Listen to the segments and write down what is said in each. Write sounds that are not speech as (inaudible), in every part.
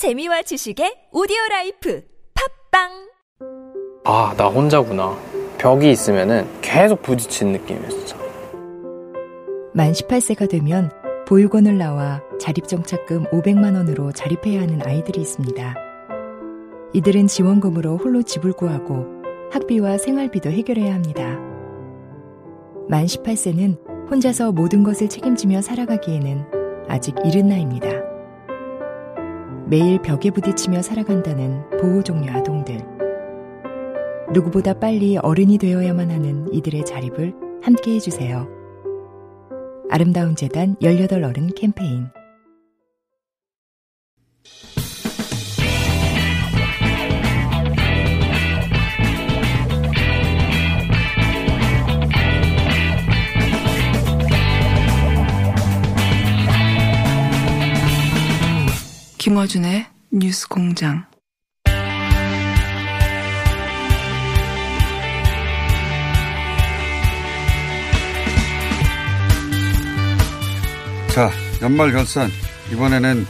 재미와 지식의 오디오 life 팟빵 아, 나 혼자구나. 벽이 있으면은 계속 부딪히는 느낌이었어. 만 18세가 되면 보육원을 나와 자립정착금 500만 원으로 자립해야 하는 아이들이 있습니다. 이들은 지원금으로 홀로 집을 구하고 학비와 생활비도 해결해야 합니다. 만 18세는 혼자서 모든 것을 책임지며 살아가기에는 아직 이른 나이입니다. 매일 벽에 부딪히며 살아간다는 보호종류 아동들. 누구보다 빨리 어른이 되어야만 하는 이들의 자립을 함께 해주세요. 아름다운 재단 18 어른 캠페인 김어준의 뉴스 공장. 자, 연말 결산. 이번에는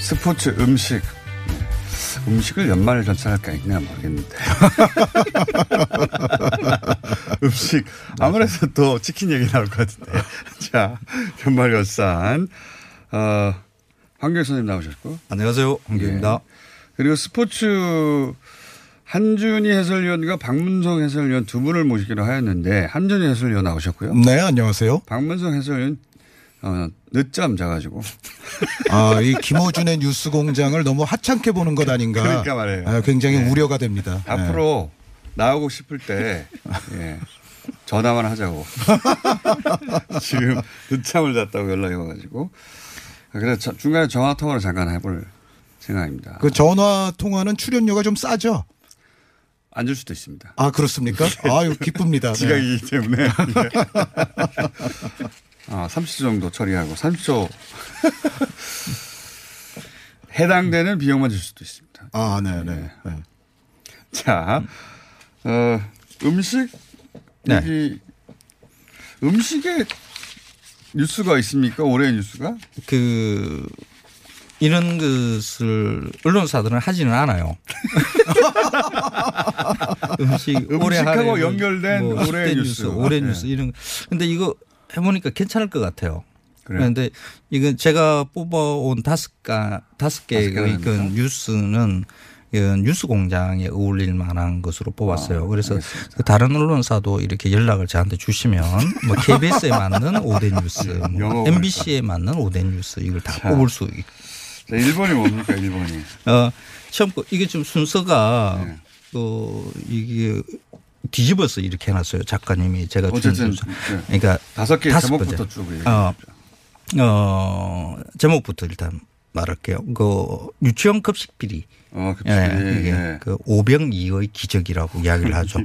스포츠 음식. 네. 음식을 연말 결산할까 있냐 모르겠는데. (laughs) 음식. 아무래도 또 치킨 얘기 나올 것 같은데. 자, 연말 결산. 어, 황교안 선생님 나오셨고. 안녕하세요. 황교입니다. 예. 그리고 스포츠 한준희 해설위원과 박문성 해설위원 두 분을 모시기로 하였는데 한준희 해설위원 나오셨고요. 네, 안녕하세요. 박문성 해설위원 어, 늦잠 자가지고. 아, 이 김호준의 뉴스 공장을 너무 하찮게 보는 것 아닌가. 그러니까 말이에요. 아, 굉장히 네. 우려가 됩니다. 앞으로 나오고 싶을 때 예, 전화만 하자고. (laughs) 지금 늦잠을 잤다고 연락이 와가지고. 그래서 저- 중간에 전화 통화를 잠깐 해볼 생각입니다. 그 전화 통화는 출연료가 좀 싸죠? 안 줄 수도 있습니다. 아, 그렇습니까? (laughs) 아유, 기쁩니다. (laughs) 네. 지각이기 때문에. 아, 30초 정도 처리하고 30초 (laughs) 해당되는 비용만 줄 수도 있습니다. 아, 네, 네. 네. 자, 어, 음식 네. 음식에 뉴스가 있습니까? 올해 뉴스가? 그 이런 것을 언론사들은 하지는 않아요. (laughs) 음식 올해 하루에 뭐 연결된 올해 10대 뉴스. 올해 네. 뉴스 이런. 거. 근데 이거 해보니까 괜찮을 것 같아요. 그래요? 그런데 이건 제가 뽑아온 다섯 가 다섯 개의 그? 뉴스는 이 뉴스 공장에 어울릴 만한 것으로 뽑았어요. 아, 그래서. 그 다른 언론사도 이렇게 연락을 저한테 주시면 뭐 KBS에 (laughs) 맞는 5대 뉴스, 영어 뭐 MBC에 맞는 5대 뉴스 이걸 다 자. 뽑을 수 있. 자, 일본이 뭡니까, 일본이? 어 처음 거 이게 좀 순서가 네. 어 이게 뒤집어서 이렇게 해놨어요 작가님이 제가 준 어쨌든 순서. 네. 그러니까 다섯 개 다섯 제목부터 번째. 쭉 어. 어 제목부터 일단 말할게요. 그 유치원 급식 비리. 어, 그 예, 이게 예. 그 오병이의 기적이라고 이야기를 하죠.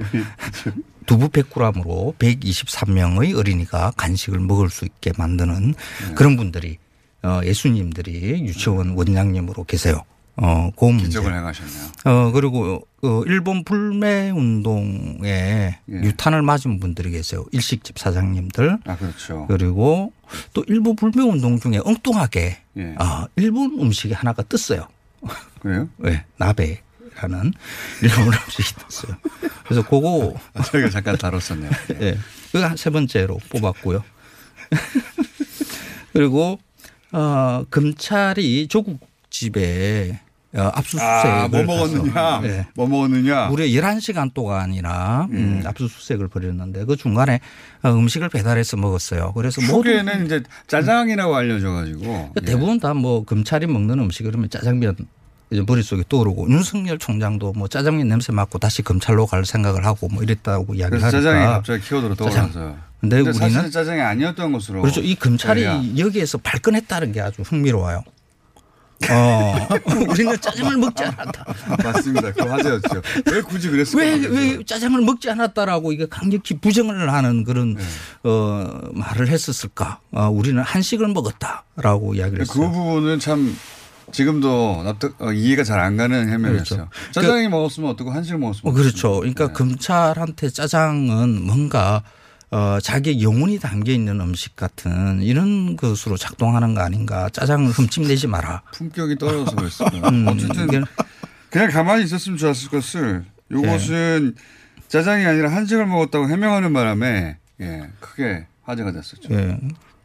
두부 100g으로 123명의 어린이가 간식을 먹을 수 있게 만드는 네. 그런 분들이 어, 예수님들이 유치원 원장님으로 계세요. 어, 그 문제. 기적을 행하셨네요. 어, 그리고 어, 일본 불매 운동에 예. 유탄을 맞은 분들이 계세요. 일식집 사장님들. 아, 그렇죠. 그리고 또 일부 불매 운동 중에 엉뚱하게 예. 아, 일본 음식이 하나가 떴어요. (laughs) 그래요? 네, 나베라는 일본 음식이 떴어요. 그래서 그거 아, 저희가 잠깐 다뤘었네요. 예. (laughs) 그거 세 번째로 뽑았고요. (laughs) 그리고 어, 검찰이 조국 집에 어, 압수수색을 아, 뭐 먹었느냐? 예. 뭐 먹었느냐? 무려 11시간 동안이나 음, 예. 압수수색을 벌였는데 그 중간에 어, 음식을 배달해서 먹었어요. 그래서 초기에는 이제 짜장이라고 알려져 가지고. 예. 대부분 다뭐 검찰이 먹는 음식 그러면 짜장면 이제 머릿속에 떠오르고 윤석열 총장도 뭐 짜장면 냄새 맡고 다시 검찰로 갈 생각을 하고 뭐 이랬다고 이야기를 하니까. 짜장이 갑자기 키워드로. 떠올라서. 근데 근데 우리는 짜장이 아니었던 것으로. 그렇죠. 이 검찰이 저희가 여기에서 발끈했다는 게 아주 흥미로워요. 어, (laughs) 우리는 짜장을 먹지 않았다. (laughs) 맞습니다. 그 화제였죠. 왜 굳이 그랬을까? 왜, 모르겠어요. 왜 짜장을 먹지 않았다라고 이게 강력히 부정을 하는 그런, 네. 어, 말을 했었을까. 어, 우리는 한식을 먹었다라고 이야기를 그 했어요. 부분은 참 지금도 납득, 어, 이해가 잘 안 가는 해명이었어요. 그렇죠. 짜장이 먹었으면 어떻고 한식을 먹었으면 어, 그렇죠. 그러니까 네. 검찰한테 짜장은 뭔가 어, 자기 영혼이 담겨 있는 음식 같은 이런 것으로 작동하는 거 아닌가. 짜장을 흠집내지 마라. (laughs) 품격이 떨어져서 그랬을까. 음, 어쨌든 그냥 가만히 있었으면 좋았을 것을 요것은 짜장이 아니라 한식을 먹었다고 해명하는 바람에 예, 크게 화제가 됐었죠. 예.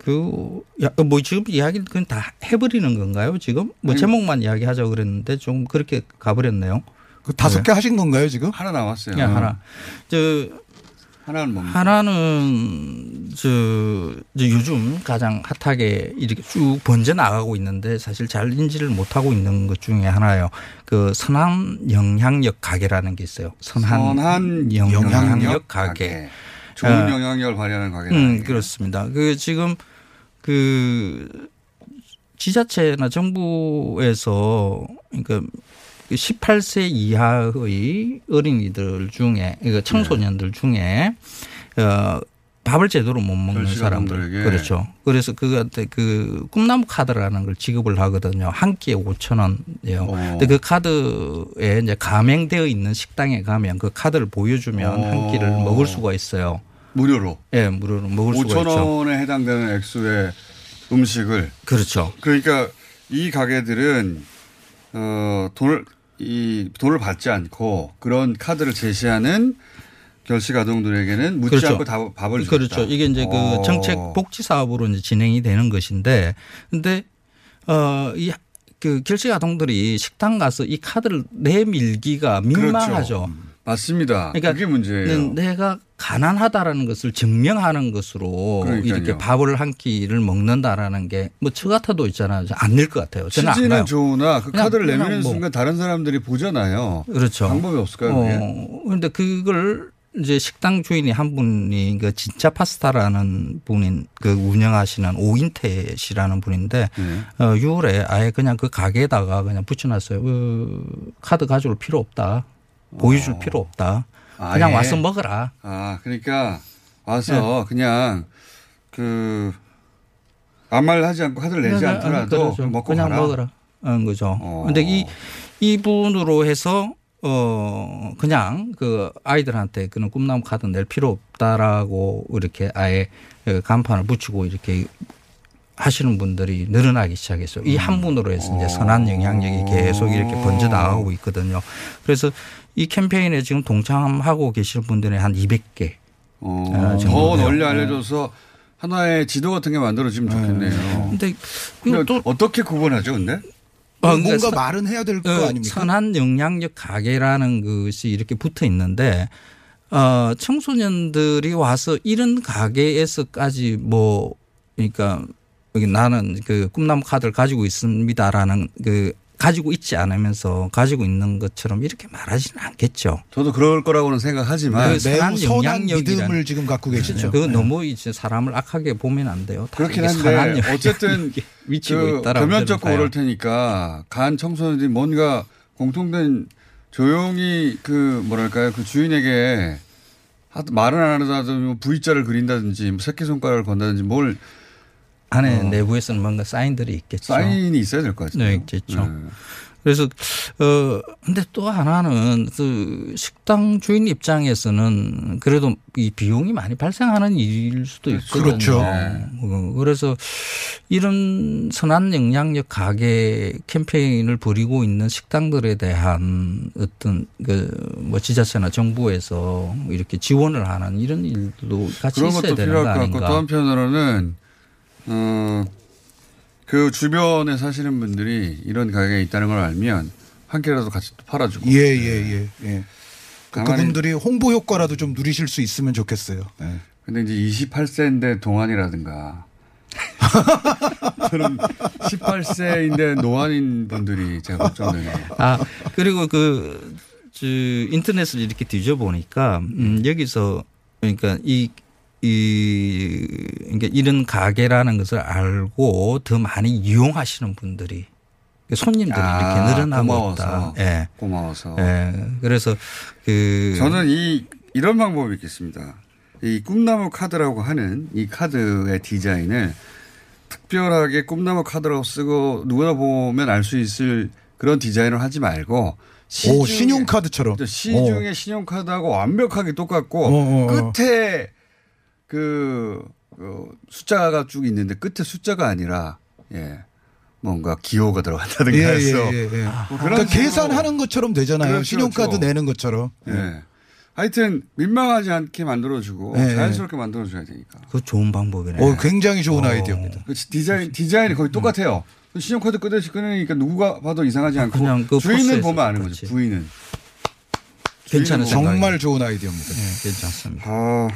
그, 야, 뭐 지금 이야기는 그냥 다 해버리는 건가요? 지금? 뭐 아니, 제목만 이야기하자고 그랬는데 좀 그렇게 가버렸네요. 그 다섯 개 하신 건가요 지금? 하나 남았어요. 그냥 하나. 저, 하나는 뭡니까? 하나는 저, 저 요즘 가장 핫하게 이렇게 쭉 번져 나가고 있는데 사실 잘 인지를 못 하고 있는 것 중에 하나예요. 그 선한 영향력 가게라는 게 있어요. 선한, 선한 영향력, 영향력 가게. 가게. 좋은 어. 영향력을 발휘하는 가게. 음, 그렇습니다. 그 지금 그 지자체나 정부에서 그러니까 그 18세 이하의 어린이들 중에 그러니까 청소년들 중에 어 밥을 제대로 못 먹는 사람들. 그렇죠. 그래서 그한테 그 꿈나무 카드라는 걸 지급을 하거든요. 한 끼에 5천 원이요. 어. 근데 그 카드에 이제 가맹되어 있는 식당에 가면 그 카드를 보여주면 어. 한 끼를 먹을 수가 있어요. 무료로 예, 무료로 먹을 수가 5천 있죠. 원에 해당되는 액수의 음식을 그렇죠. 그러니까 이 가게들은 어 돈을 이 돈을 받지 않고 그런 카드를 제시하는 결식 아동들에게는 묻지 그렇죠. 않고 다 밥을 주겠다. 그렇죠. 이게 이제 그 어. 정책 복지 사업으로 이제 진행이 되는 것인데 근데 어이 그 결식 아동들이 식당 가서 이 카드를 내밀기가 민망하죠. 그렇죠. 맞습니다. 그러니까 그게 문제예요. 내가 가난하다라는 것을 증명하는 것으로 그러니까요. 이렇게 밥을 한 끼를 먹는다라는 게 뭐 저 같아도 있잖아요. 안낼 것 같아요. 저는 안 취지는. 좋으나 그 카드를 내미는 뭐. 순간 다른 사람들이 보잖아요. 그렇죠. 방법이 없을까요? 어, 그런데 그걸 이제 식당 주인이 한 분이 그 진짜 파스타라는 분인 그 운영하시는 오인태 씨라는 분인데 네. 어, 6월에 아예 그냥 그 가게에다가 그냥 붙여놨어요. 그 카드 가져올 필요 없다. 보여줄 어. 필요 없다. 그냥 아예? 와서 먹어라. 아, 그러니까 와서 그냥 그 아무 말 하지 않고 카드를 내지 그냥, 않더라도 그렇죠. 먹고 그냥 가라. 먹어라. 는 거죠. 어. 근데 이 이분으로 해서 어 그냥 그 아이들한테 그런 꿈나무 카드 낼 필요 없다라고 이렇게 아예 그 간판을 붙이고 이렇게 하시는 분들이 늘어나기 시작했어요. 이 한 분으로 해서 이제 선한 영향력이 계속 이렇게 번져 나가고 있거든요. 그래서 이 캠페인에 지금 동참하고 계시는 분들이 한 200개. 어, 아, 더? 널리 알려줘서 하나의 지도 같은 게 만들어지면 좋겠네요. 근데 이거 근데 또 어떻게 구분하죠, 근데? 어, 그러니까 뭔가 서- 말은 해야 될거 어, 아닙니까? 선한 영향력 가게라는 것이 이렇게 붙어 있는데 어, 청소년들이 와서 이런 가게에서까지 뭐 그러니까 여기 나는 그 꿈나무 카드를 가지고 있습니다라는 그 가지고 있지 않으면서 가지고 있는 것처럼 이렇게 말하지는 않겠죠. 저도 그럴 거라고는 생각하지만 그 선한 매우 선한 영향력이란- 믿음을 지금 갖고 계시죠. 그거 너무 이제 사람을 악하게 보면 안 돼요. 다 그렇긴 한데 어쨌든 (laughs) 미치고 그 있다라고 겸연쩍고. 오를 테니까 간 청소년들이 뭔가 공통된 조용히 그 뭐랄까요 그 주인에게 하- 말은 안 하더라도 뭐 V자를 그린다든지 뭐 새끼 손가락을 건다든지 뭘 안에 내부에서는 뭔가 사인들이 있겠죠. 어. 사인이 있어야 될 것 같아요. 네, 있겠죠. 그래서 어 근데 또 하나는 그 식당 주인 입장에서는 그래도 이 비용이 많이 발생하는 일일 수도 있거든요. 그렇죠. 어, 그래서 이런 선한 영향력 가게 캠페인을 벌이고 있는 식당들에 대한 어떤 그뭐 지자체나 정부에서 이렇게 지원을 하는 이런 일도 같이 그런 있어야 것도 되는 필요할 거것 같고 또 아닌가. 한편으로는 어, 그 주변에 사시는 분들이 이런 가게에 있다는 걸 알면 한 개라도 같이 또 팔아주고. 예, 예, 예, 예. 그- 가만히- 그분들이 홍보 효과라도 좀 누리실 수 있으면 좋겠어요. 예. 근데 이제 28세인데 동안이라든가. (laughs) 저는 18세인데 노안인 분들이 제가 걱정되네요. 아 그리고 그, 저, 인터넷을 이렇게 뒤져보니까, 음, 여기서, 그러니까 이, 이, 그러니까 이런 가게라는 것을 알고 더 많이 이용하시는 분들이, 손님들이 아, 이렇게 늘어나고 고마워서. 있다. 예. 고마워서. 예. 그래서 그. 저는 이 이런 방법이 있겠습니다. 이 꿈나무 카드라고 하는 이 카드의 디자인을 특별하게 꿈나무 카드라고 쓰고 누구나 보면 알 수 있을 그런 디자인을 하지 말고 오, 시중에- 신용카드처럼. 시중의 신용카드하고 완벽하게 똑같고 어, 어, 어. 끝에 그, 그 숫자가 쭉 있는데 끝에 숫자가 아니라 예. 뭔가 기호가 들어간다든가 예, 해서 예, 예, 예. 뭐 그러니까 식으로 계산하는 것처럼 되잖아요. 그렇죠, 신용카드 그렇죠. 내는 것처럼. 예. 하여튼 민망하지 않게 만들어주고 예, 예. 자연스럽게 만들어줘야 되니까. 그 좋은 방법이네. 어, 굉장히 좋은 아이디어입니다. 그 디자인 디자인이 거의 똑같아요. 신용카드 끄듯이 끊으니까 누가 봐도 이상하지 않고 그냥 그 주인은 보면 아는 그렇지. 거죠. 부인은. 괜찮은. 정말 좋은 아이디어입니다. 네, 괜찮습니다. 아,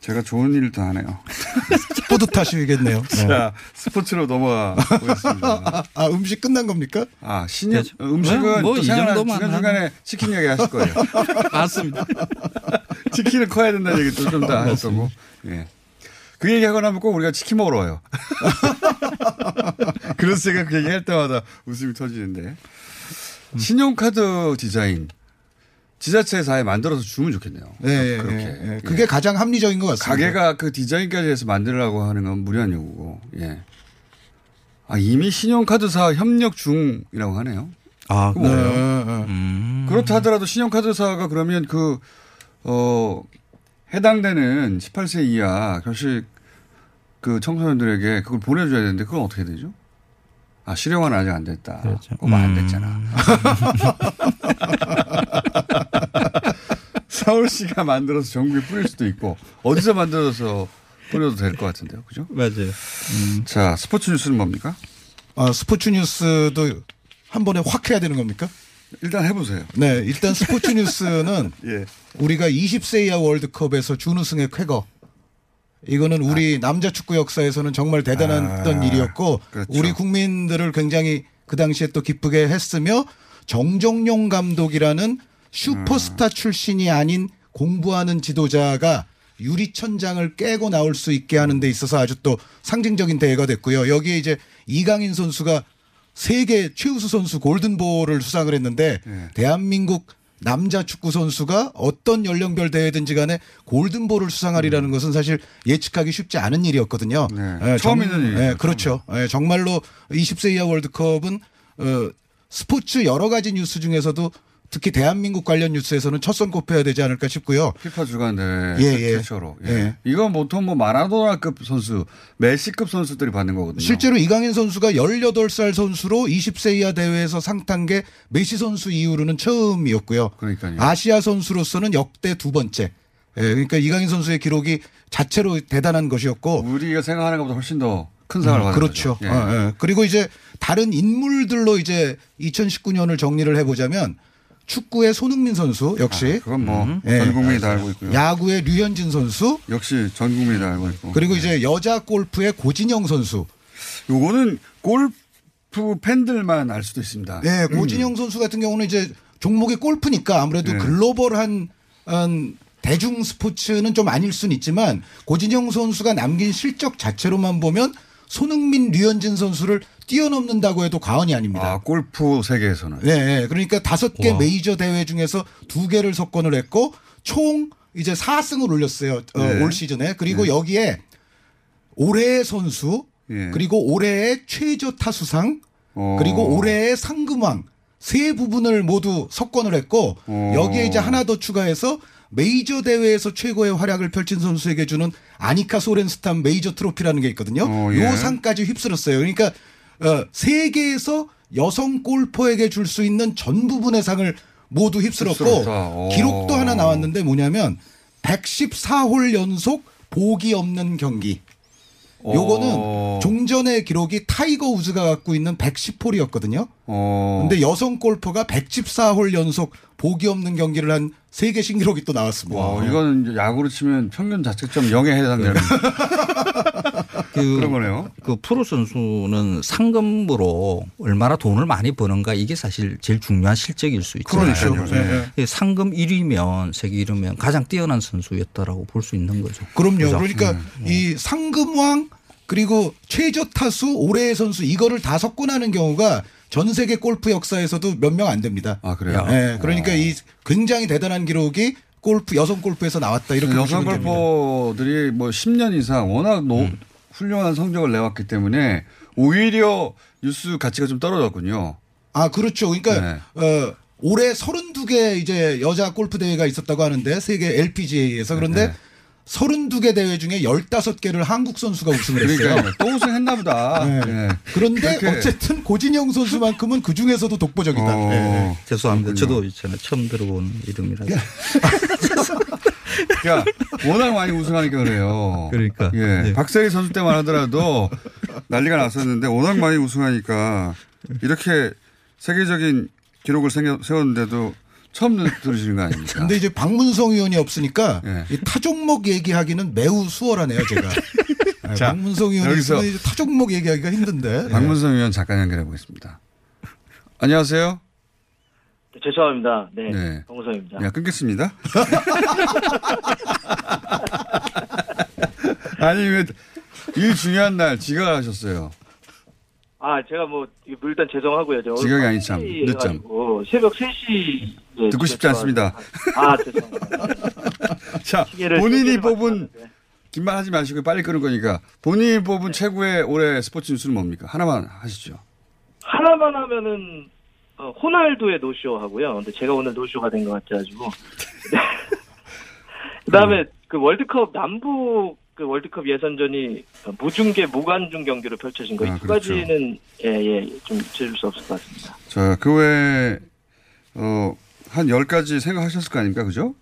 제가 좋은 일을 더 하네요. (laughs) 뿌듯하시겠네요. (laughs) 네. 자, 스포츠로 넘어가 보겠습니다. 아, (laughs) 아, 음식 끝난 겁니까? 아, 신년 되죠. 음식은 네, 뭐이 또 생각나 정도만 중간중간에 치킨 이야기 하실 거예요. 맞습니다. 치킨은 커야 된다는 얘기 또좀더할 거고. 예. 그 얘기 하고 나면 꼭 우리가 치킨 먹으러 와요. 그래서 제가 그 얘기 할 때마다 웃음이 터지는데. 신용카드 디자인. 지자체에서 아예 만들어서 주면 좋겠네요. 네, 예, 그렇게. 예, 예. 그게 가장 합리적인 것 같습니다. 가게가 그 디자인까지 해서 만들라고 하는 건 무리한 요구고, 예. 아, 이미 신용카드사 협력 중이라고 하네요. 아, 그거 네, 뭐예요? 네. 음. 그렇다 하더라도 신용카드사가 그러면 그, 어, 해당되는 18세 이하 결식 그 청소년들에게 그걸 보내줘야 되는데 그건 어떻게 되죠? 아, 실용화는 아직 안 됐다. 그렇죠. 안 음. 됐잖아. (laughs) (laughs) 서울시가 만들어서 전국에 뿌릴 수도 있고 어디서 만들어서 뿌려도 될 것 같은데요. 그죠? 맞아요. 자, 스포츠 뉴스는 뭡니까? 아, 스포츠 뉴스도 한 번에 확 해야 되는 겁니까? 일단 해보세요. 네, 일단 스포츠 뉴스는 (laughs) 예. 우리가 20세 이하 월드컵에서 준우승의 쾌거. 이거는 우리 남자 축구 역사에서는 정말 대단했던 아, 일이었고 그렇죠. 우리 국민들을 굉장히 그 당시에 또 기쁘게 했으며 정정용 감독이라는 슈퍼스타 출신이 아닌 공부하는 지도자가 유리천장을 깨고 나올 수 있게 하는 데 있어서 아주 또 상징적인 대회가 됐고요. 여기에 이제 이강인 선수가 세계 최우수 선수 골든볼을 수상을 했는데 네. 대한민국 남자 축구 선수가 어떤 연령별 대회든지 간에 골든볼을 수상하리라는 것은 사실 예측하기 쉽지 않은 일이었거든요. 네. 예, 처음 정- 있는 일이죠, 예, 그렇죠. 예, 정말로 20세 이하 월드컵은 어, 스포츠 여러 가지 뉴스 중에서도 특히 대한민국 관련 뉴스에서는 첫 손 꼽혀야 되지 않을까 싶고요. 피파 주간 대회 예, 예. 최초로. 예. 예. 이건 보통 뭐 마라도나급 선수, 메시급 선수들이 받는 거거든요. 실제로 이강인 선수가 18살 선수로 20세 이하 대회에서 상탄 게 메시 선수 이후로는 처음이었고요. 그러니까요. 아시아 선수로서는 역대 두 번째. 예, 그러니까 이강인 선수의 기록이 자체로 대단한 것이었고 우리가 생각하는 것보다 훨씬 더 큰 상을 받은 그렇죠. 거죠. 예. 어, 예. 그리고 이제 다른 인물들로 이제 2019년을 정리를 해보자면 축구의 손흥민 선수 역시 아, 그건 뭐전 예. 국민이 다 알고 있고요. 야구의 류현진 선수 역시 전 국민이 다 알고 있고. 그리고 이제 여자 골프의 고진영 선수. 요거는 골프 팬들만 알 수도 있습니다. 네, 고진영 선수 같은 경우는 이제 종목이 골프니까 아무래도 네. 글로벌한 한 대중 스포츠는 좀 아닐 수는 있지만 고진영 선수가 남긴 실적 자체로만 보면 손흥민, 류현진 선수를 뛰어넘는다고 해도 과언이 아닙니다. 아, 골프 세계에서는. 네, 네. 그러니까 다섯 개 와. 메이저 대회 중에서 두 개를 석권을 했고 총 이제 4승을 올렸어요. 어, 네. 올 시즌에. 그리고 여기에 올해의 선수 예. 그리고 올해의 최저 타수상 어. 그리고 올해의 상금왕 세 부분을 모두 석권을 했고 어. 여기에 이제 하나 더 추가해서 메이저 대회에서 최고의 활약을 펼친 선수에게 주는 아니카 소렌스탄 메이저 트로피라는 게 있거든요. 어, 예. 요 상까지 휩쓸었어요. 그러니까 어, 세계에서 여성 골퍼에게 줄 수 있는 전 부분의 상을 모두 휩쓸었고. 오. 기록도 하나 나왔는데 뭐냐면 114홀 연속 보기 없는 경기. 요거는 어. 종전의 기록이 타이거 우즈가 갖고 있는 110홀이었거든요. 어. 근데 여성 골퍼가 114홀 연속 보기 없는 경기를 한 세계 신기록이 또 나왔습니다. 와, 이거는 야구로 치면 평균 자책점 0에 해당되는 (laughs) 그, (laughs) 그런 거네요. 그 프로 선수는 상금으로 얼마나 돈을 많이 버는가 이게 사실 제일 중요한 실적일 수 있잖아요. 그렇죠. 네, 네. 예, 상금 1위면 세계 1위면 가장 뛰어난 선수였다라고 볼 수 있는 거죠. 그럼요. 그죠? 그러니까 이 상금왕 그리고 최저 타수 올해의 선수 이거를 다 석권하는 경우가 전 세계 골프 역사에서도 몇 명 안 됩니다. 아, 그래요? 네, 그러니까 이 굉장히 대단한 기록이 골프 여성 골프에서 나왔다 이렇게 여성. 골퍼들이 뭐 10년 이상 워낙 노, 음. 훌륭한 성적을 내왔기 때문에 오히려 뉴스 가치가 좀 떨어졌군요. 아, 그렇죠. 그러니까 네. 어 올해 32개 이제 여자 골프 대회가 있었다고 하는데 세계 LPGA에서 그런데 네. 32개 대회 중에 15개를 한국 선수가 우승을 했어요. 그러니까 또 우승했나 보다. 네. 예. 그런데 그렇게- 어쨌든 고진영 선수만큼은 그 중에서도 독보적이다. 어. 네. 죄송합니다. 그렇군요. 저도. 처음 들어본 이름이라서. (laughs) (laughs) 그러니까 워낙 많이 우승하니까 그래요. 그러니까. 예. 예. 박세리 선수 때만 하더라도 난리가 났었는데 워낙 많이 우승하니까 이렇게 세계적인 기록을 생겨- 세웠는데도 처음 들으시는 거 아닙니까? 근데 이제 박문성 의원이 없으니까 예. 이 타종목 얘기하기는 매우 수월하네요, 제가. 네, (laughs) 자, 박문성 의원이 여기서- 타종목 얘기하기가 힘든데. 박문성 의원 잠깐 연결해 보겠습니다. 안녕하세요. 네, 죄송합니다. 네, 네. 정우성입니다. 야, 끊겠습니다. (laughs) 아니, 왜, 일 중요한 날 지각 하셨어요. 아, 제가 뭐 일단 죄송하고요. 저 지각이 아니 참, 늦잠. 새벽 3시 네, 듣고 싶지 않습니다. 아, 죄송합니다. 자, 본인이 뽑은, 맞춰놨는데. 긴말 하지 마시고 빨리 끊을 거니까, 본인이 뽑은 최고의 올해 스포츠 뉴스는 뭡니까? 하나만 하시죠. 하나만 하면은 어, 호날두의 노쇼 하고요. 근데 제가 오늘 노쇼가 된 것 같아가지고. (laughs) 네. 그다음에 그 월드컵 남북 그 월드컵 예선전이 무중계 무관중 경기로 펼쳐진 거이 아, 두 그렇죠. 가지는 예예 좀 잊을 수 없을 것 같습니다. 자, 그 외에, 어, 한 10가지 생각하셨을 거 아닙니까? 그죠?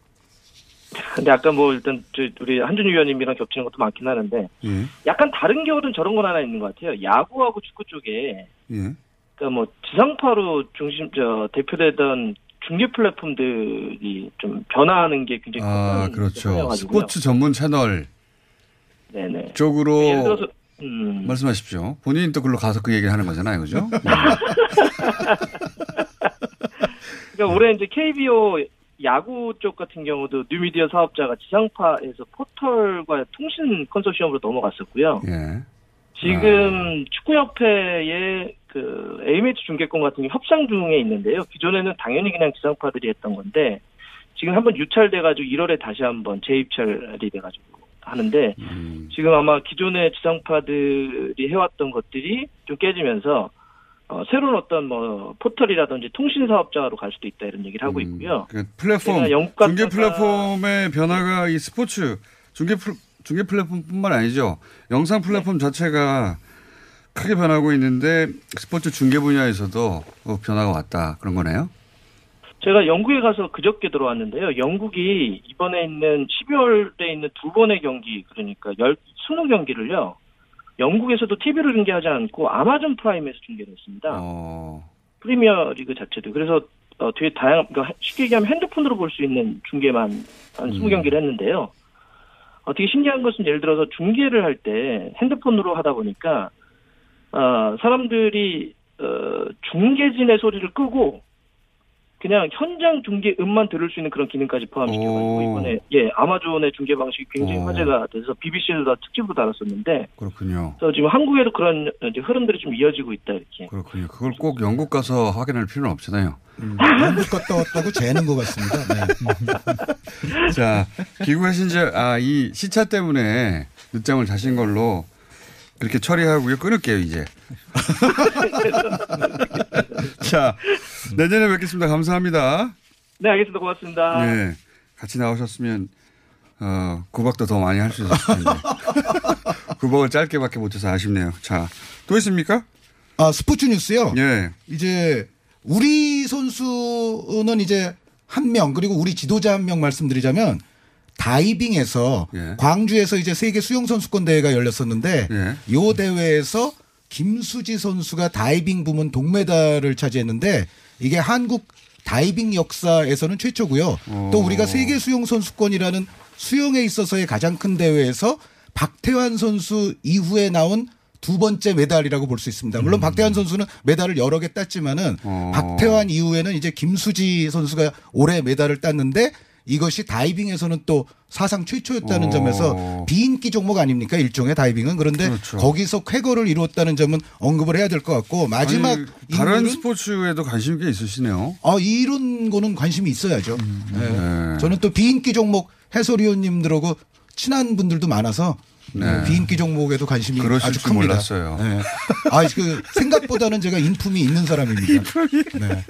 근데 아까 뭐 일단 저 우리 한준희 위원님이랑 겹치는 것도 많긴 하는데 예. 약간 다른 겨울은 저런 건 하나 있는 것 같아요. 야구하고 축구 쪽에 예. 그러니까 뭐 지상파로 중심 저 대표되던 중계 플랫폼들이 좀 변화하는 게 굉장히 아, 그렇죠. 스포츠 전문 채널 네네. 쪽으로 예를 들어서 음, 말씀하십시오. 본인이 또 글로 가서 그 얘기를 하는 거잖아요. 그죠? 네. (laughs) 그러니까 올해 이제 KBO 야구 쪽 같은 경우도 뉴미디어 사업자가 지상파에서 포털과 통신 컨소시엄으로 넘어갔었고요. 예. 지금 축구협회의 그 A매치 중계권 같은 게 협상 중에 있는데요. 기존에는 당연히 그냥 지상파들이 했던 건데 지금 한번 유찰돼가지고 1월에 다시 한번 재입찰이 돼가지고 하는데 음. 지금 아마 기존의 지상파들이 해왔던 것들이 좀 깨지면서 어, 새로운 어떤 뭐 포털이라든지 통신 사업자로 갈 수도 있다 이런 얘기를 하고 있고요. 그 플랫폼 중계 플랫폼의 변화가 이 스포츠 중계 플, 중계 플랫폼뿐만 아니죠. 영상 플랫폼 자체가 크게 변하고 있는데 스포츠 중계 분야에서도 어, 변화가 왔다 그런 거네요. 제가 영국에 가서 그저께 들어왔는데요. 영국이 이번에 있는 12월에 있는 두 번의 경기 그러니까 열 20경기를요. 영국에서도 TV로 중계하지 않고 아마존 프라임에서 중계를 했습니다. 어, 프리미어 리그 자체도. 그래서 어, 되게 다양, 그러니까 쉽게 얘기하면 핸드폰으로 볼 수 있는 중계만 한 20경기를 했는데요. 어, 되게 신기한 것은 예를 들어서 중계를 할 때 핸드폰으로 하다 보니까 어, 사람들이 어, 중계진의 소리를 끄고 그냥 현장 중계 음만 들을 수 있는 그런 기능까지 포함시켜가지고 오. 이번에 예 아마존의 중계 방식이 굉장히 오. 화제가 돼서 BBC에도 다 특집으로 다뤘었는데 그렇군요. 그래서 지금 한국에도 그런 이제 흐름들이 좀 이어지고 있다 이렇게 그렇군요. 그걸 꼭 영국 가서 확인할 필요는 없잖아요. 영국 갔다 왔다고 재는 것 같습니다. 네. (laughs) 자, 기구 회신제, 아, 이 시차 때문에 늦잠을 자신 걸로 그렇게 처리하고요. 끊을게요, 이제. (laughs) 자, 내년에 뵙겠습니다. 감사합니다. 네 알겠습니다 고맙습니다. 네. 같이 나오셨으면, 어, 구박도 더 많이 할 수 있었을 텐데. (laughs) 구박을 짧게밖에 못해서 아쉽네요. 자, 또 있습니까? 아, 스포츠 뉴스요? 예. 이제 우리 선수는 이제 한 명 그리고 우리 지도자 한 명 말씀드리자면 다이빙에서 예. 광주에서 이제 세계 수영 선수권 대회가 열렸었는데 예. 요 대회에서 김수지 선수가 다이빙 부문 동메달을 차지했는데 이게 한국 다이빙 역사에서는 최초고요. 오. 또 우리가 세계 수영 선수권이라는 수영에 있어서의 가장 큰 대회에서 박태환 선수 이후에 나온 두 번째 메달이라고 볼 수 있습니다. 물론 박태환 선수는 메달을 여러 개 땄지만은 음. 어. 박태환 이후에는 이제 김수지 선수가 올해 메달을 땄는데 이것이 다이빙에서는 또 사상 최초였다는 어. 점에서 비인기 종목 아닙니까 일종의 다이빙은 그런데 그렇죠. 거기서 쾌거를 이루었다는 점은 언급을 해야 될 것 같고 마지막 아니, 다른 스포츠에도 관심 꽤 있으시네요. 아 이런 거는 관심이 있어야죠. 네. 네. 저는 또 비인기 종목 해설위원님들하고 친한 분들도 많아서 네. 비인기 종목에도 관심이 그러실 아주 줄 큽니다. 몰랐어요. 네. 아, 그 생각보다는 제가 인품이 있는 사람입니다. (laughs) 네.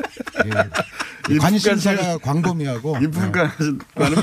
예. 관심사가 광범위하고 인품과는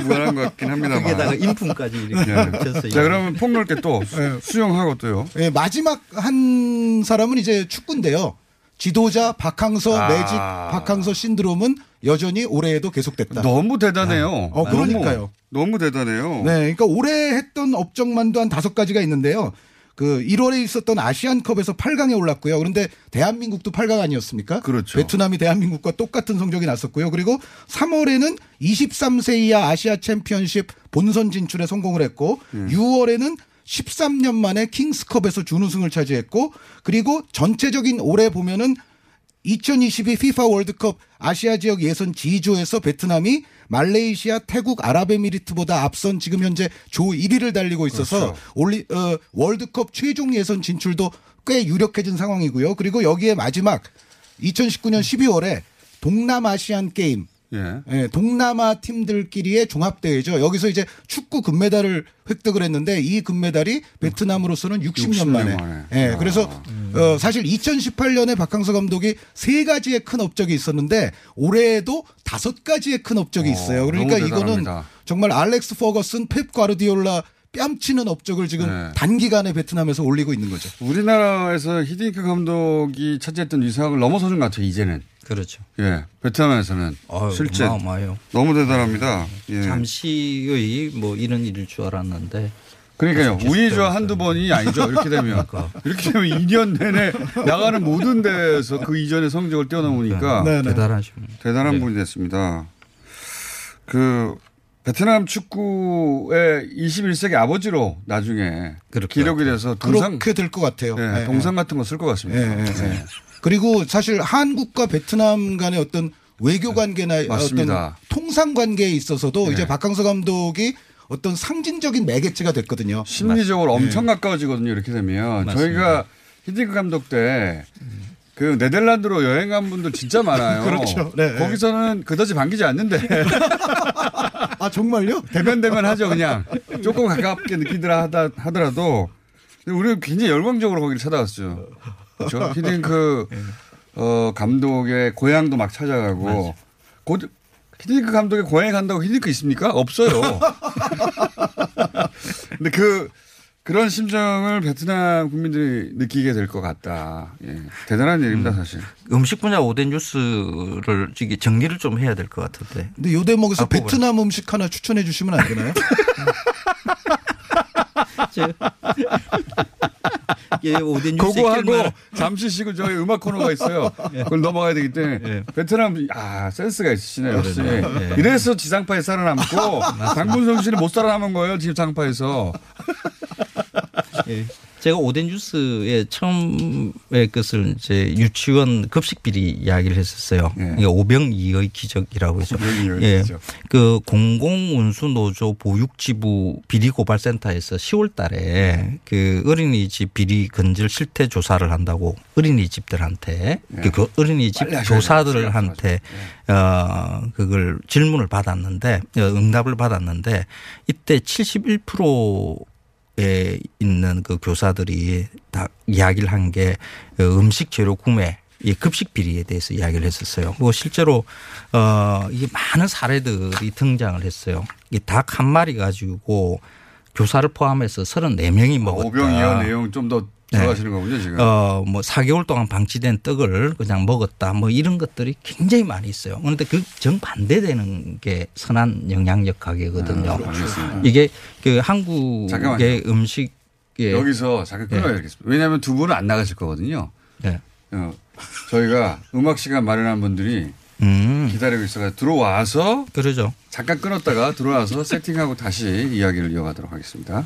무관한 것 같긴 합니다만. 거기에다가 인품까지 이렇게 네. 붙였어요. 자 그러면 폭넓게 또 수- 수용하고 또요. 예, 마지막 한 사람은 이제 축구인데요. 지도자 박항서 아. 매직 박항서 신드롬은 여전히 올해에도 계속됐다. 너무 대단해요. 어, 그러니까요. 너무, 너무 대단해요. 네, 그러니까 올해 했던 업적만도 한 다섯 가지가 있는데요. 그 1월에 있었던 아시안컵에서 8강에 올랐고요. 그런데 대한민국도 8강 아니었습니까? 그렇죠. 베트남이 대한민국과 똑같은 성적이 났었고요. 그리고 3월에는 23세 이하 아시아 챔피언십 본선 진출에 성공을 했고 음. 6월에는 13년 만에 킹스컵에서 준우승을 차지했고 그리고 전체적인 올해 보면은 2022 FIFA 월드컵 아시아 지역 예선 G조에서 베트남이 말레이시아, 태국, 아랍에미리트보다 앞선 지금 현재 조 1위를 달리고 있어서 그렇죠. 올리 어, 월드컵 최종 예선 진출도 꽤 유력해진 상황이고요. 그리고 여기에 마지막 2019년 12월에 동남아시안 게임 예. 예, 동남아 팀들끼리의 종합대회죠. 여기서 이제 축구 금메달을 획득을 했는데 이 금메달이 베트남으로서는 60년, 60년 만에. 만에. 예, 아. 그래서 어, 사실 2018년에 박항서 감독이 세 가지의 큰 업적이 있었는데 올해에도 다섯 가지의 큰 업적이 어, 있어요. 그러니까 너무 이거는. 정말 알렉스 퍼거슨, 펩 과르디올라 뺨치는 업적을 지금 네. 단기간에 베트남에서 올리고 있는 거죠. 우리나라에서 히딩크 감독이 차지했던 위상을 넘어서는 것 같아요. 이제는. 그렇죠. 예. 베트남에서는 아유, 실제 어마어마해요. 너무 대단합니다. 예. 잠시의 뭐 이런 일일 줄 알았는데 그러니까요. 계속 한두 번이 아니죠. 이렇게 되면. 그러니까. 이렇게 되면 2년 내내 나가는 모든 데에서 그 이전의 성적을 뛰어넘으니까 네, 네. 대단하십니다. 대단한 네. 분이 됐습니다. 그 베트남 축구의 21세기 아버지로 나중에 것 기록이. 돼서 동상, 그렇게 될 것 같아요. 예, 예, 동상 같은 거 쓸 것 같습니다. 예, 예, 예. 그리고 사실 한국과 베트남 간의 어떤 외교 관계나 맞습니다. 어떤 통상 관계에 있어서도 네. 이제 박항서 감독이 어떤 상징적인 매개체가 됐거든요. 심리적으로 엄청 가까워지거든요. 이렇게 되면 맞습니다. 저희가 히딩크 감독 때그 네덜란드로 여행 간 분들 진짜 많아요. (laughs) 그렇죠. 네, 네. 거기서는 그다지 반기지 않는데 (laughs) 아 정말요? 대면 대면 하죠 그냥 조금 가깝게 느끼더라 하다 하더라도 우리는 굉장히 열광적으로 거기를 찾아갔죠. 그렇죠. 히딩크 어, 감독의 고향도 막 찾아가고 곧 히딩크 감독의 고향에 간다고 히딩크 있습니까? 없어요. (laughs) 근데 그 그런 심정을 베트남 국민들이 느끼게 될 것 같다. 예. 대단한 일입니다, 사실. 음식 분야 5대 뉴스를 이게 정리를 좀 해야 될 것 같은데. 근데 요 대목에서 앞부분. 베트남 음식 하나 추천해 주시면 안 되나요? 이게 5대 뉴스 그거 하고 잠시 쉬고 저희 음악 코너가 있어요. (laughs) 예. 그걸 넘어가야 되기 때문에 예. 베트남 아 센스가 있으시네요. 역시. 예. 이래서 지상파에 살아남고 (laughs) 장문성 씨는 못 살아남은 거예요. 지상파에서. 예. 제가 오덴 뉴스에 처음에 것을 이제 유치원 급식 비리 이야기를 했었어요. 예. 오병이의 기적이라고 해서. 오병이의 예. 기적. 그 공공운수노조 보육지부 비리고발센터에서 10월 달에 그 어린이집 비리 건절 실태 조사를 한다고 어린이집들한테 예. 그 어린이집 빨리 하셔야 교사들한테 어 그걸 질문을 받았는데 어, 응답을 받았는데 이때 71% 에 있는 그 교사들이 다 이야기를 한 게 음식 재료 구매 이 급식 비리에 대해서 이야기를 했었어요. 뭐 실제로 어 이게 많은 사례들이 등장을 했어요. 이 닭 한 마리 가지고 교사를 포함해서 34명이 먹었다. 오병이어 내용 좀 더 들어가시는 거군요, 지금. 어, 뭐 4개월 동안 방치된 떡을 그냥 먹었다. 뭐 이런 것들이 굉장히 많이 있어요. 그런데 그 정반대되는 게 선한 영양력 가게거든요. 아, 알겠습니다. 이게 그 한국의 잠깐만요. 음식에 여기서 잠깐 끊어야겠습니다. 왜냐하면 두 분은 안 나가실 거거든요. 네. 어, 저희가 음악 시간 마련한 분들이 음. 기다리고 있어서 들어와서 그러죠. 잠깐 끊었다가 들어와서 세팅하고 다시 이야기를 이어가도록 하겠습니다.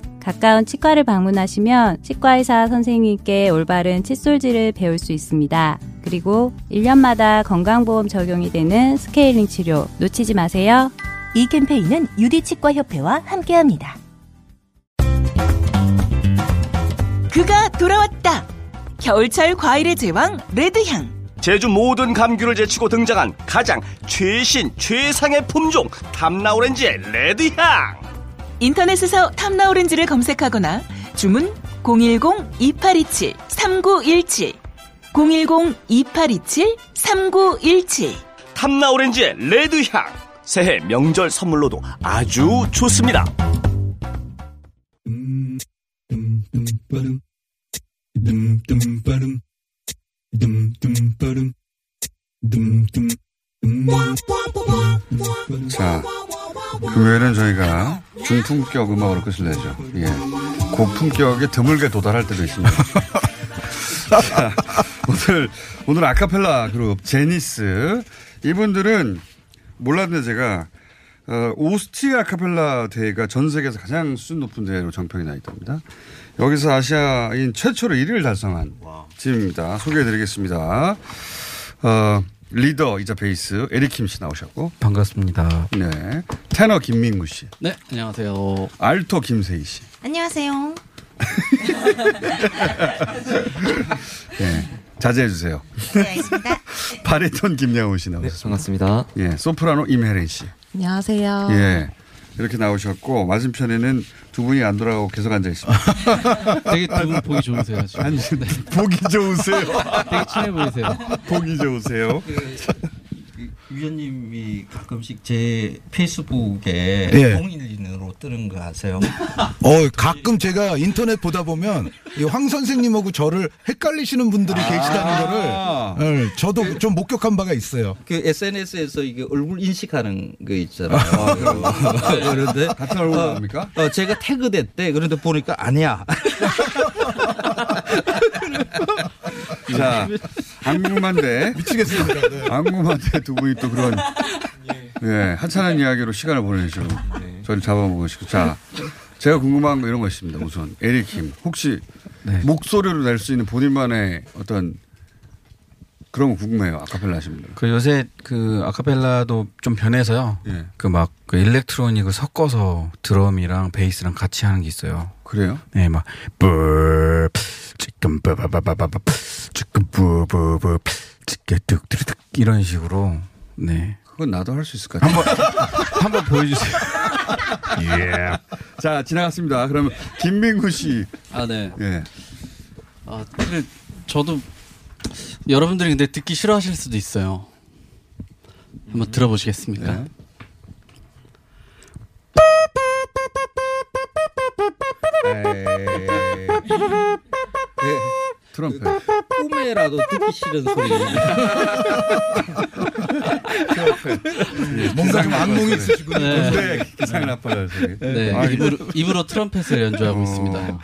가까운 치과를 방문하시면 치과의사 선생님께 올바른 칫솔질을 배울 수 있습니다. 그리고 1년마다 건강보험 적용이 되는 스케일링 치료 놓치지 마세요. 이 캠페인은 유디치과협회와 함께합니다. 그가 돌아왔다. 겨울철 과일의 제왕 레드향. 제주 모든 감귤을 제치고 등장한 가장 최신 최상의 품종 탐나오렌지의 레드향 인터넷에서 탐나오렌지를 검색하거나 주문 010-2827-3917 010-2827-3917 탐나오렌지의 레드향. 새해 명절 선물로도 아주 좋습니다. 자, 금요일은 저희가 중품격 음악으로 끝을 내죠. 예. 고품격에 드물게 도달할 때도 있습니다. 자, (laughs) 오늘, 오늘 아카펠라 그룹 제니스. 이분들은 몰랐는데 제가, 어, 오스트리아 아카펠라 대회가 전 세계에서 가장 수준 높은 대회로 정평이 나 있답니다. 여기서 아시아인 최초로 1위를 달성한 팀입니다. 소개해 드리겠습니다. 어, 리더이자 베이스 에리킴 씨 나오셨고. 반갑습니다. 네. 테너 김민구 씨. 네, 안녕하세요. 알토 김세희 씨. 안녕하세요. (laughs) 네. 자제해 주세요. 네, 알겠습니다. (laughs) 바리톤 김양훈 씨 나오셨습니다. 반갑습니다. 예. 소프라노 임혜린 씨. 안녕하세요. 예. 이렇게 나오셨고 맞은편에는 두 분이 안 돌아가고 계속 앉아 있습니다. (laughs) 되게 두 분 보기 좋으세요. 아니, 보기 좋으세요. 되게 친해 보이세요. 보기 좋으세요. 위원님이 가끔씩 제 페이스북에 예. 공인으로 뜨는 거 아세요? (laughs) 어, 가끔 제가 인터넷 보다 보면 이 황 선생님하고 저를 헷갈리시는 분들이 계시다는 거를 예, 저도 좀 목격한 바가 있어요. 그 SNS에서 이게 얼굴 인식하는 거 있잖아요. (laughs) 그런데 같은 얼굴 어, 나옵니까? 어, 제가 태그됐대. 그런데 보니까 아니야. (laughs) 자, 안궁만대. 미치겠습니다. 네. 안궁만대 두 분이 또 그런, 예, 하찮은 이야기로 시간을 보내주시고, 저를 잡아먹으시고. 자, 제가 궁금한 거 이런 거 있습니다. 우선, 에리킴. 혹시 목소리로 낼 수 있는 본인만의 어떤 그런 거 궁금해요. 아카펠라 분들. 그 요새 그 아카펠라도 좀 변해서요. 예. 그막 그 일렉트로닉을 섞어서 드럼이랑 베이스랑 같이 하는 게 있어요. 그래요? 네, 막 뿔, 지금 빠바바바바바, 지금 부부부, 지금 뚝뚝뚝 이런 식으로. 네. 그건 나도 할 수 있을 것 같아요. 한번 한번 보여주세요. (laughs) 예. 자, 지나갔습니다. 그러면 김민구 씨. 아, 네. 예. 아, 근데 저도 여러분들이 근데 듣기 싫어하실 수도 있어요. 한번 들어보시겠습니까? 네. 예. 트럼펫. 꿈에라도 듣기 싫은 소리. (laughs) 뭔가 좀 악몽이 있으시군요. 네. 기상이 나빠요. 네, 아, 입으로, 입으로 트럼펫을 연주하고 어. 있습니다.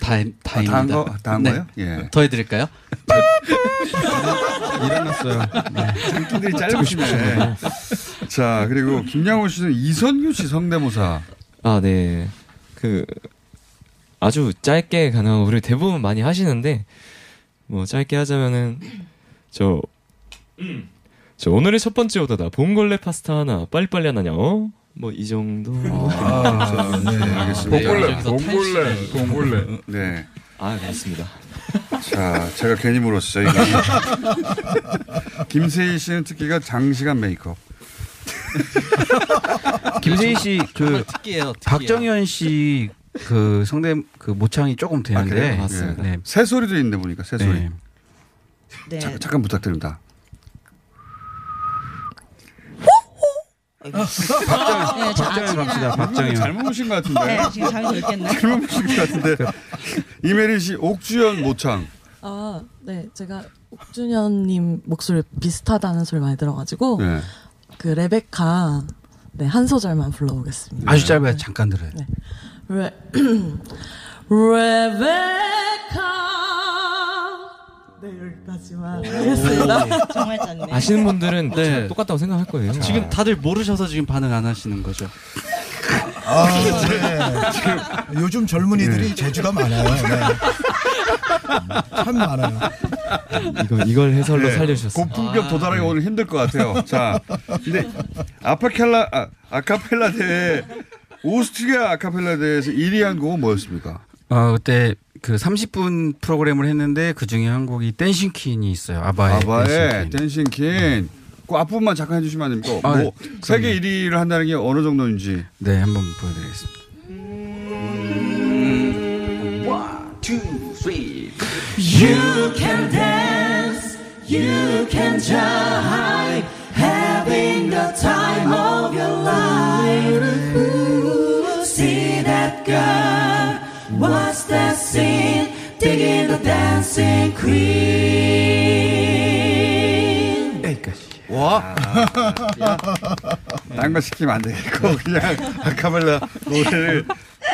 다, 아, 다입니다. 다한 거, 다한 네. 거예요? 예. 더 해드릴까요? (laughs) 일어났어요. 장기들이 짧으시네. 자, 그리고 김양호 씨는 이선규 씨 성대모사. 아, 네. 그 아주 짧게 가능한 우리 대부분 많이 하시는데 뭐 짧게 하자면은 저 저 오늘의 첫 번째 오더다 봉골레 파스타 하나 빨리빨리 하나냐 어? 뭐 이 정도 아, 네, 알겠습니다. 봉골레, 봉골레, 봉골레. 네. 아 그렇습니다 자, 제가 괜히 물었어요. 이거. 김세희 씨는 특기가 장시간 메이크업. 김세희 씨 그 특기예요. 박정현 씨 그 성대 그 모창이 조금 아, 되는데 그래요? 맞습니다. 네. 새 소리도 있는데 보니까 새 소리. 네. 네. 잠, 잠깐 부탁드립니다. 네, 저 박정현 아침이나- 갑시다. 박정현. 잘못 보신 것 같은데. 네, 지금 잘못 읽겠네. 잘못 보신 것 같은데. 이메리 씨 옥주연 모창. 아, 네. 제가 옥준현님 목소리 비슷하다는 소리 많이 들어가지고 네. 그 레베카 네, 한 소절만 불러보겠습니다. 아주 짧아요. 잠깐 들어요. 네. 레, (clears throat) 레베카 네, 여기까지만 하겠습니다. 정말 짧네. 아시는 분들은 네. 똑같다고 생각할 거예요 지금 다들 모르셔서 지금 반응 안 하시는 거죠? 아, 네. 지금 요즘 젊은이들이 재주가 많아요. 네. 참 많아요. 이거 이걸 해설로 네. 살려주셨어요. 고품격 도달하기 오늘 힘들 것 같아요. 자, 근데 아파켈라 아, 아카펠라 대회 오스트리아 아카펠라 대회에서 1위 한 곡은 뭐였습니까? 어, 그때 그 30분 프로그램을 했는데 그 중에 한 곡이 Dancing Queen이 있어요. 아바의, 아바의 Dancing Queen. 그 앞부분만 잠깐 해주시면 안 됩니까? 아, 뭐 네. 세계 1위를 한다는 게 어느 정도인지. 네, 한번 보여드리겠습니다. You can dance, you can jive, 퀸. 여기까지. 네, 와. 아, 예. 딴거 시키면 안 되겠고 네. 그냥 아카펠라 노래를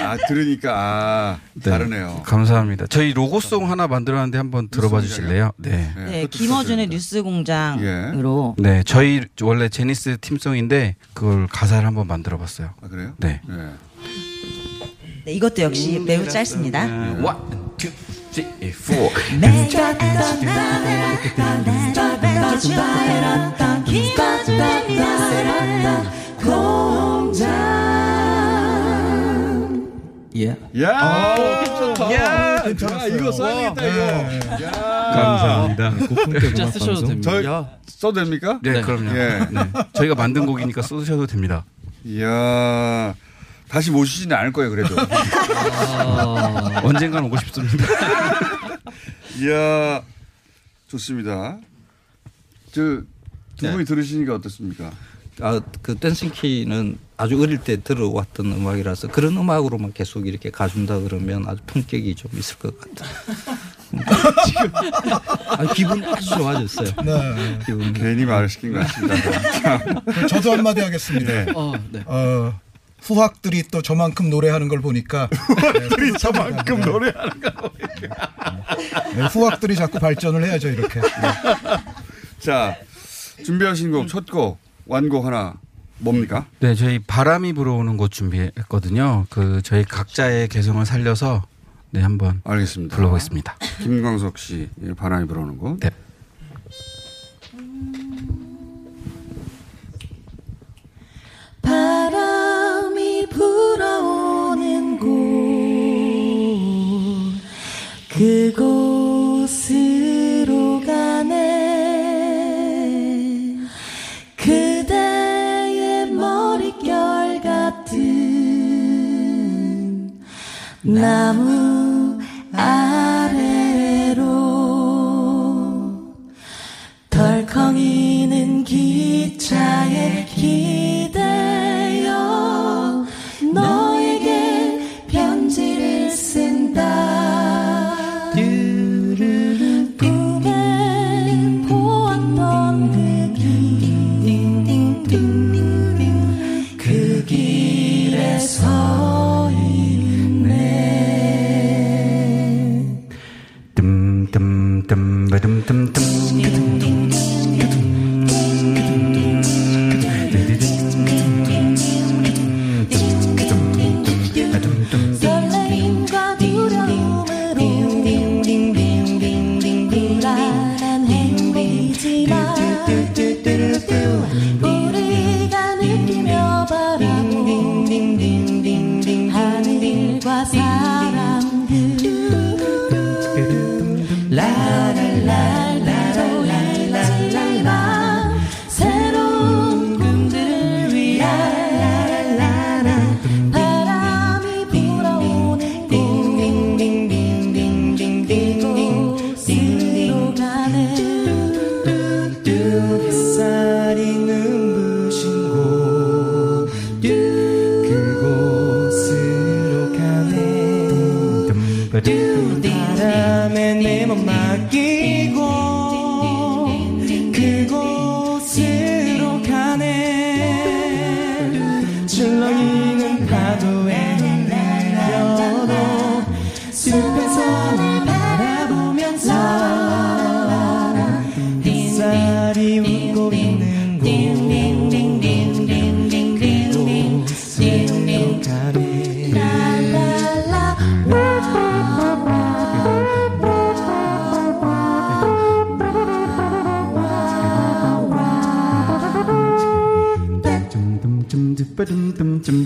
아 들으니까 아 네. 다르네요. 감사합니다. 저희 로고송 하나 만들었는데 한번 들어봐 주실래요? 네. 네, 네 김어준의 뉴스 공장으로. 예. 네, 저희 원래 제니스 팀송인데 그걸 가사를 한번 만들어 봤어요. 아, 그래요? 네. 예. 네. 이것도 역시 매우 짧습니다. 예. 원, 투, G4 야, 야, 괜찮아 이거 써야겠다 이거. 감사합니다. 진짜 쓰셔도 됩니다. 저희 써도 됩니까? 네, 네. 그럼요. 예. 네. 저희가 만든 곡이니까 쓰셔도 됩니다. 야. 다시 모시지는 않을 거예요, 그래도. 아. 언젠간 오고 싶습니다. (laughs) 이야. 좋습니다. 저, 두 네. 분이 들으시니까 어떻습니까? 아, 그 댄싱키는 아주 어릴 때 들어왔던 음악이라서 그런 음악으로만 계속 이렇게 가준다 그러면 아주 품격이 좀 있을 것 같아요. (laughs) 지금 아, 기분이 아주 좋아졌어요. 네. 기분이. 괜히 말을 시킨 것 같습니다. (laughs) 저도 한마디 하겠습니다. 네. 어, 네. 어, 후학들이 또 저만큼 노래하는 걸 보니까 (laughs) 후학들이 저만큼 노래하는 걸 네, 후학들이 자꾸 발전을 해야죠 이렇게. 자, 준비하신 곡, 첫 곡, 완곡 하나, 뭡니까? 네, 저희 바람이 불어오는 곳 준비했거든요. 그 저희 각자의 개성을 살려서 네 한번 알겠습니다. 불러보겠습니다. 김광석 씨, 예, 바람이 불어오는 곳. 네. 불어오는 곳. 그곳으로 가네. 그대의 머릿결 같은 나무 아 바람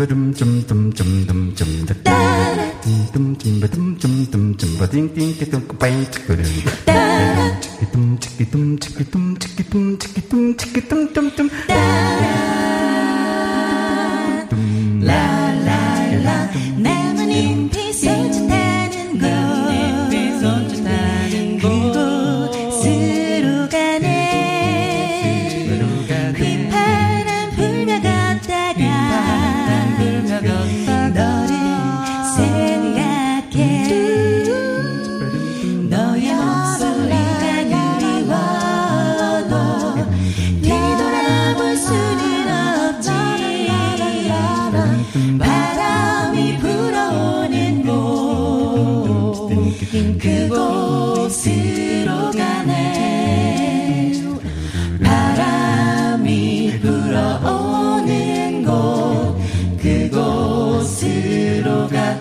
둠둠 줌바둠 줌둠 줌둠 줌다 둠둠 줌바둠 줌둠 줌바딩 띵띵 빠잉 치끄름 뒤돌아볼 수는 없지. 바람이 불어오는 곳 그곳으로 가네. 바람이 불어오는 곳 그곳으로 가.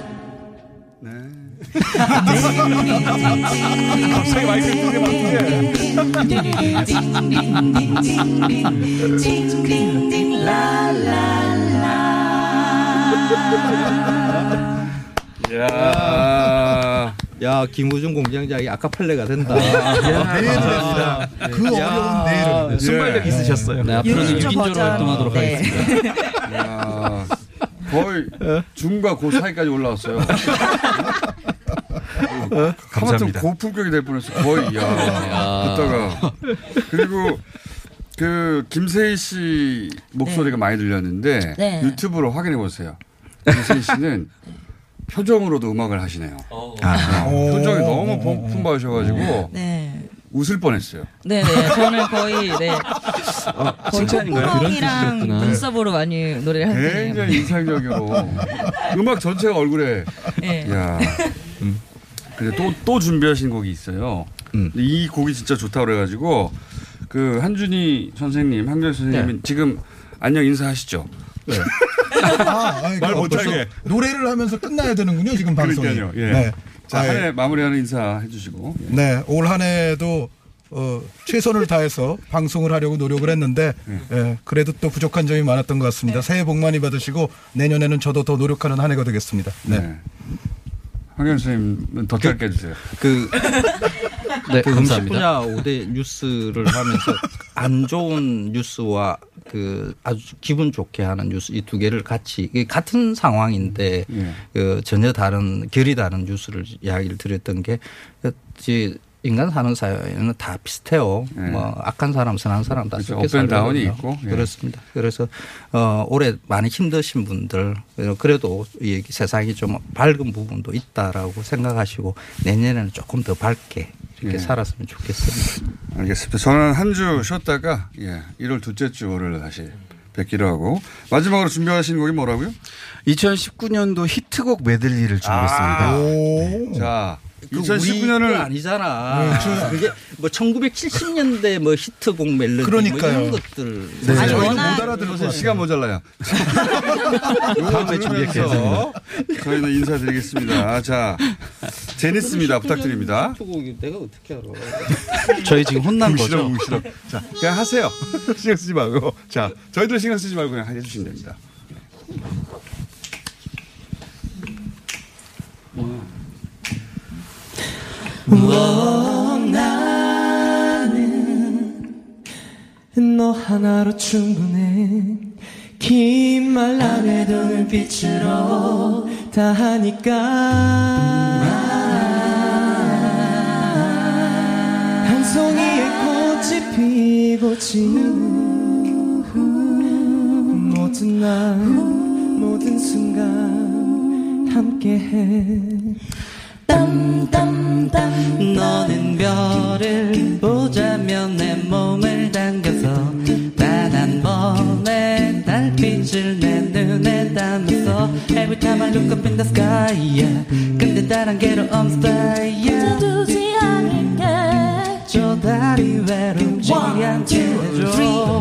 (laughs) 갑자기 마이크 크게 딩딩딩 라라라 야. 야, 김우중 공장장이 아카펠레가 된다. 내일입니다. 그 어려운 내일은. 순발력 있으셨어요. 네, 앞으로는 예. 6인조로 활동하도록 네. 하겠습니다. 야, 거의 중과 고 사이까지 올라왔어요. (laughs) 하마터 감사합니다. 고품격이 될 뻔했어. 거의 야. (laughs) 듣다가 그리고 그 김세희 씨 목소리가 많이 들렸는데 네. 유튜브로 확인해 보세요. 김세희 씨는 (laughs) 표정으로도 음악을 하시네요. 아. 네, 표정이 너무 품- 풍부하셔가지고 네. 웃을 뻔했어요. 네네. 저는 거의, 네. 거의 칭찬인가요? 콧구멍이랑 그런 뜻이었구나. 눈썹으로 많이 노래를 할 때요. 굉장히 인상적으로 (laughs) 음악 전체가 얼굴에. 네. 야. 근 데 또, 또 준비하신 곡이 있어요. 근데 이 곡이 진짜 좋다고 그래가지고 그 한준희 선생님, 한결 선생님은 지금 안녕 인사하시죠. 네. (laughs) 아, 아니, 말그 못하게. 노래를 하면서 끝나야 되는군요, 지금 방송이. 그러니까요. 예. 네. 자, 아, 예. 한해 마무리하는 인사 해주시고. 예. 네, 올 한 해도 어, 최선을 다해서 방송을 하려고 노력을 했는데 예, 그래도 또 부족한 점이 많았던 것 같습니다. 새해 복 많이 받으시고 내년에는 저도 더 노력하는 한 해가 되겠습니다. 네. 황현 선생님은 더 짧게 해주세요. 그, 네, 그 음식 감사합니다. 분야 5대 뉴스를 하면서 안 좋은 뉴스와 그 아주 기분 좋게 하는 뉴스 이 두 개를 같이 같은 상황인데 예. 그 전혀 다른 결이 다른 뉴스를 이야기를 드렸던 게 그, 이제 인간 사는 사회는 다 비슷해요. 뭐 악한 사람, 선한 사람 다 그렇죠. 섞여 살거든요. 있고, 예. 그렇습니다. 그래서 어 올해 많이 힘드신 분들 그래도 이 세상이 좀 밝은 부분도 있다라고 생각하시고 내년에는 조금 더 밝게 이렇게 예. 살았으면 좋겠습니다. 알겠습니다. 저는 한 주 쉬었다가 예, 1월 둘째 주를 다시 뵙기로 하고 마지막으로 준비하신 곡이 뭐라고요? 2019년도 히트곡 메들리를 준비했습니다. 오. 자, 그 2019년을 우리 거 아니잖아. 네, 저- 그게 뭐 1970년대 뭐 히트곡 멜로디 그러니까요. 뭐 이런 것들. 네. 아니, 저희는 못 같아요. 시간 모자라요. (laughs) 다음에 준비할게요. 저희는 인사드리겠습니다. 자, 제니스입니다. 부탁드립니다. 히트곡이 내가 어떻게 알아? (laughs) 저희 지금 혼난 거죠? 뭉시러. 자, 그냥 하세요. (laughs) 신경 쓰지 말고. 자, 저희들 신경 쓰지 말고 그냥 해주시면 됩니다. 뭐 나는 너 하나로 충분해. 긴 말 안 해도 눈빛으로 다 하니까. 한 송이의 꽃이 피고 지는 모든 날 모든 순간 함께해 땀땀땀 너는 별을 보자면 내 몸을 당겨서 단 한 번의 달빛을 내 눈에 담아서 Every time I look up in the sky yeah. 근데 다른 게로 on style yeah. 두지 않을게 저 달이 외롭지 않게 해줘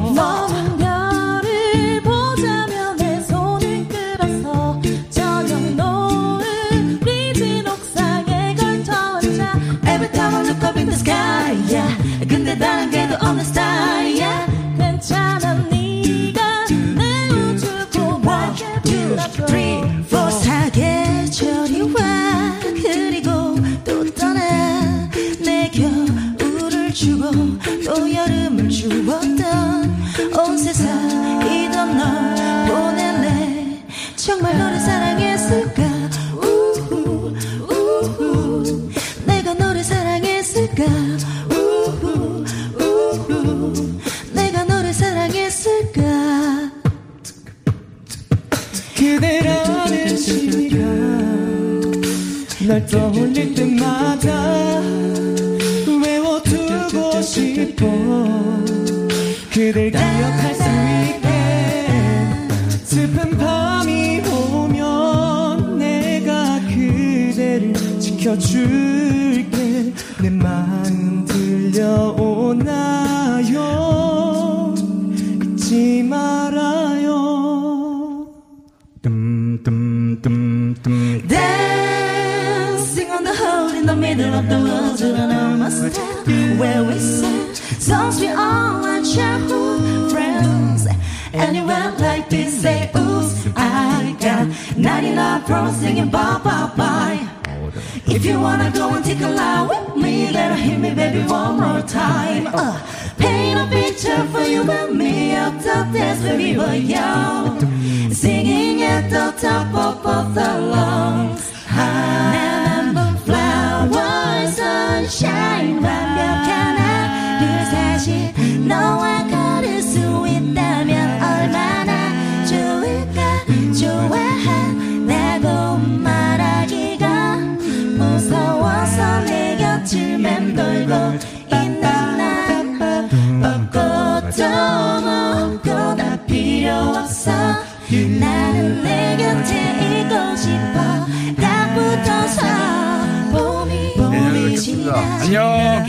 in the middle of the with where we sang songs we all our childhood friends. Anywhere like this, say oops, I got 99 pros singing bye bye bye. If you wanna go and take a line with me, then hit me, baby, one more time. Uh, paint a picture for you and me up the dance when we were young, singing at the top of both our lungs. Remember 너와 걸을 수 있다면 얼마나 좋을까? 좋아한다고 말하기가 무서워서 내 곁을 맴돌고 있는 난 벚꽃도 다 필요 없어. 나는 내 곁에 있고 싶어. 딱 붙어서 봄이 봄이 지나 안녕.